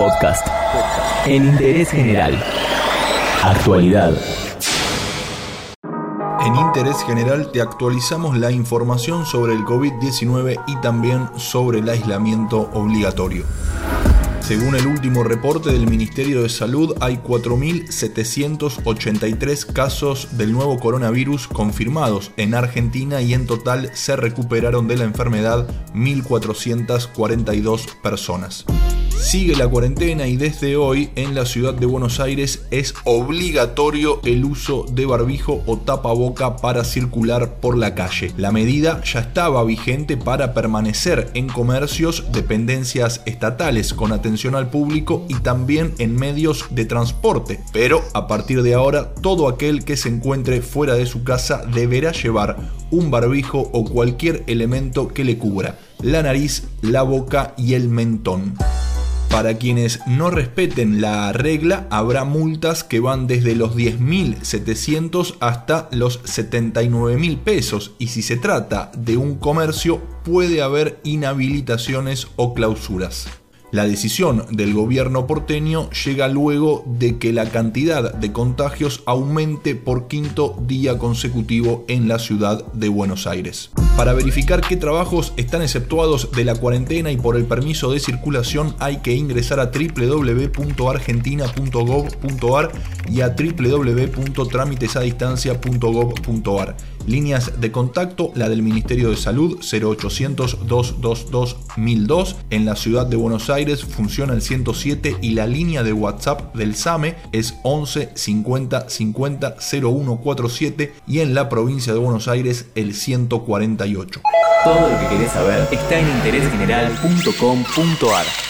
Podcast. En interés general. Actualidad. En Interés General te actualizamos la información sobre el COVID-19 y también sobre el aislamiento obligatorio. Según el último reporte del Ministerio de Salud, hay 4.783 casos del nuevo coronavirus confirmados en Argentina y en total se recuperaron de la enfermedad 1.442 personas. Sigue la cuarentena y desde hoy en la ciudad de Buenos Aires es obligatorio el uso de barbijo o tapaboca para circular por la calle. La medida ya estaba vigente para permanecer en comercios, dependencias estatales con atención al público y también en medios de transporte. Pero a partir de ahora todo aquel que se encuentre fuera de su casa deberá llevar un barbijo o cualquier elemento que le cubra la nariz, la boca y el mentón. Para quienes no respeten la regla, habrá multas que van desde los 10.700 hasta los 79.000 pesos y si se trata de un comercio puede haber inhabilitaciones o clausuras. La decisión del gobierno porteño llega luego de que la cantidad de contagios aumente por quinto día consecutivo en la ciudad de Buenos Aires. Para verificar qué trabajos están exceptuados de la cuarentena y por el permiso de circulación hay que ingresar a www.argentina.gov.ar y a www.trámitesadistancia.gov.ar. Líneas de contacto, la del Ministerio de Salud 0800 222 1002. En la ciudad de Buenos Aires funciona el 107 y la línea de WhatsApp del SAME es 11 50 50 0147 y en la provincia de Buenos Aires el 148. Todo lo que querés saber está en interésgeneral.com.ar.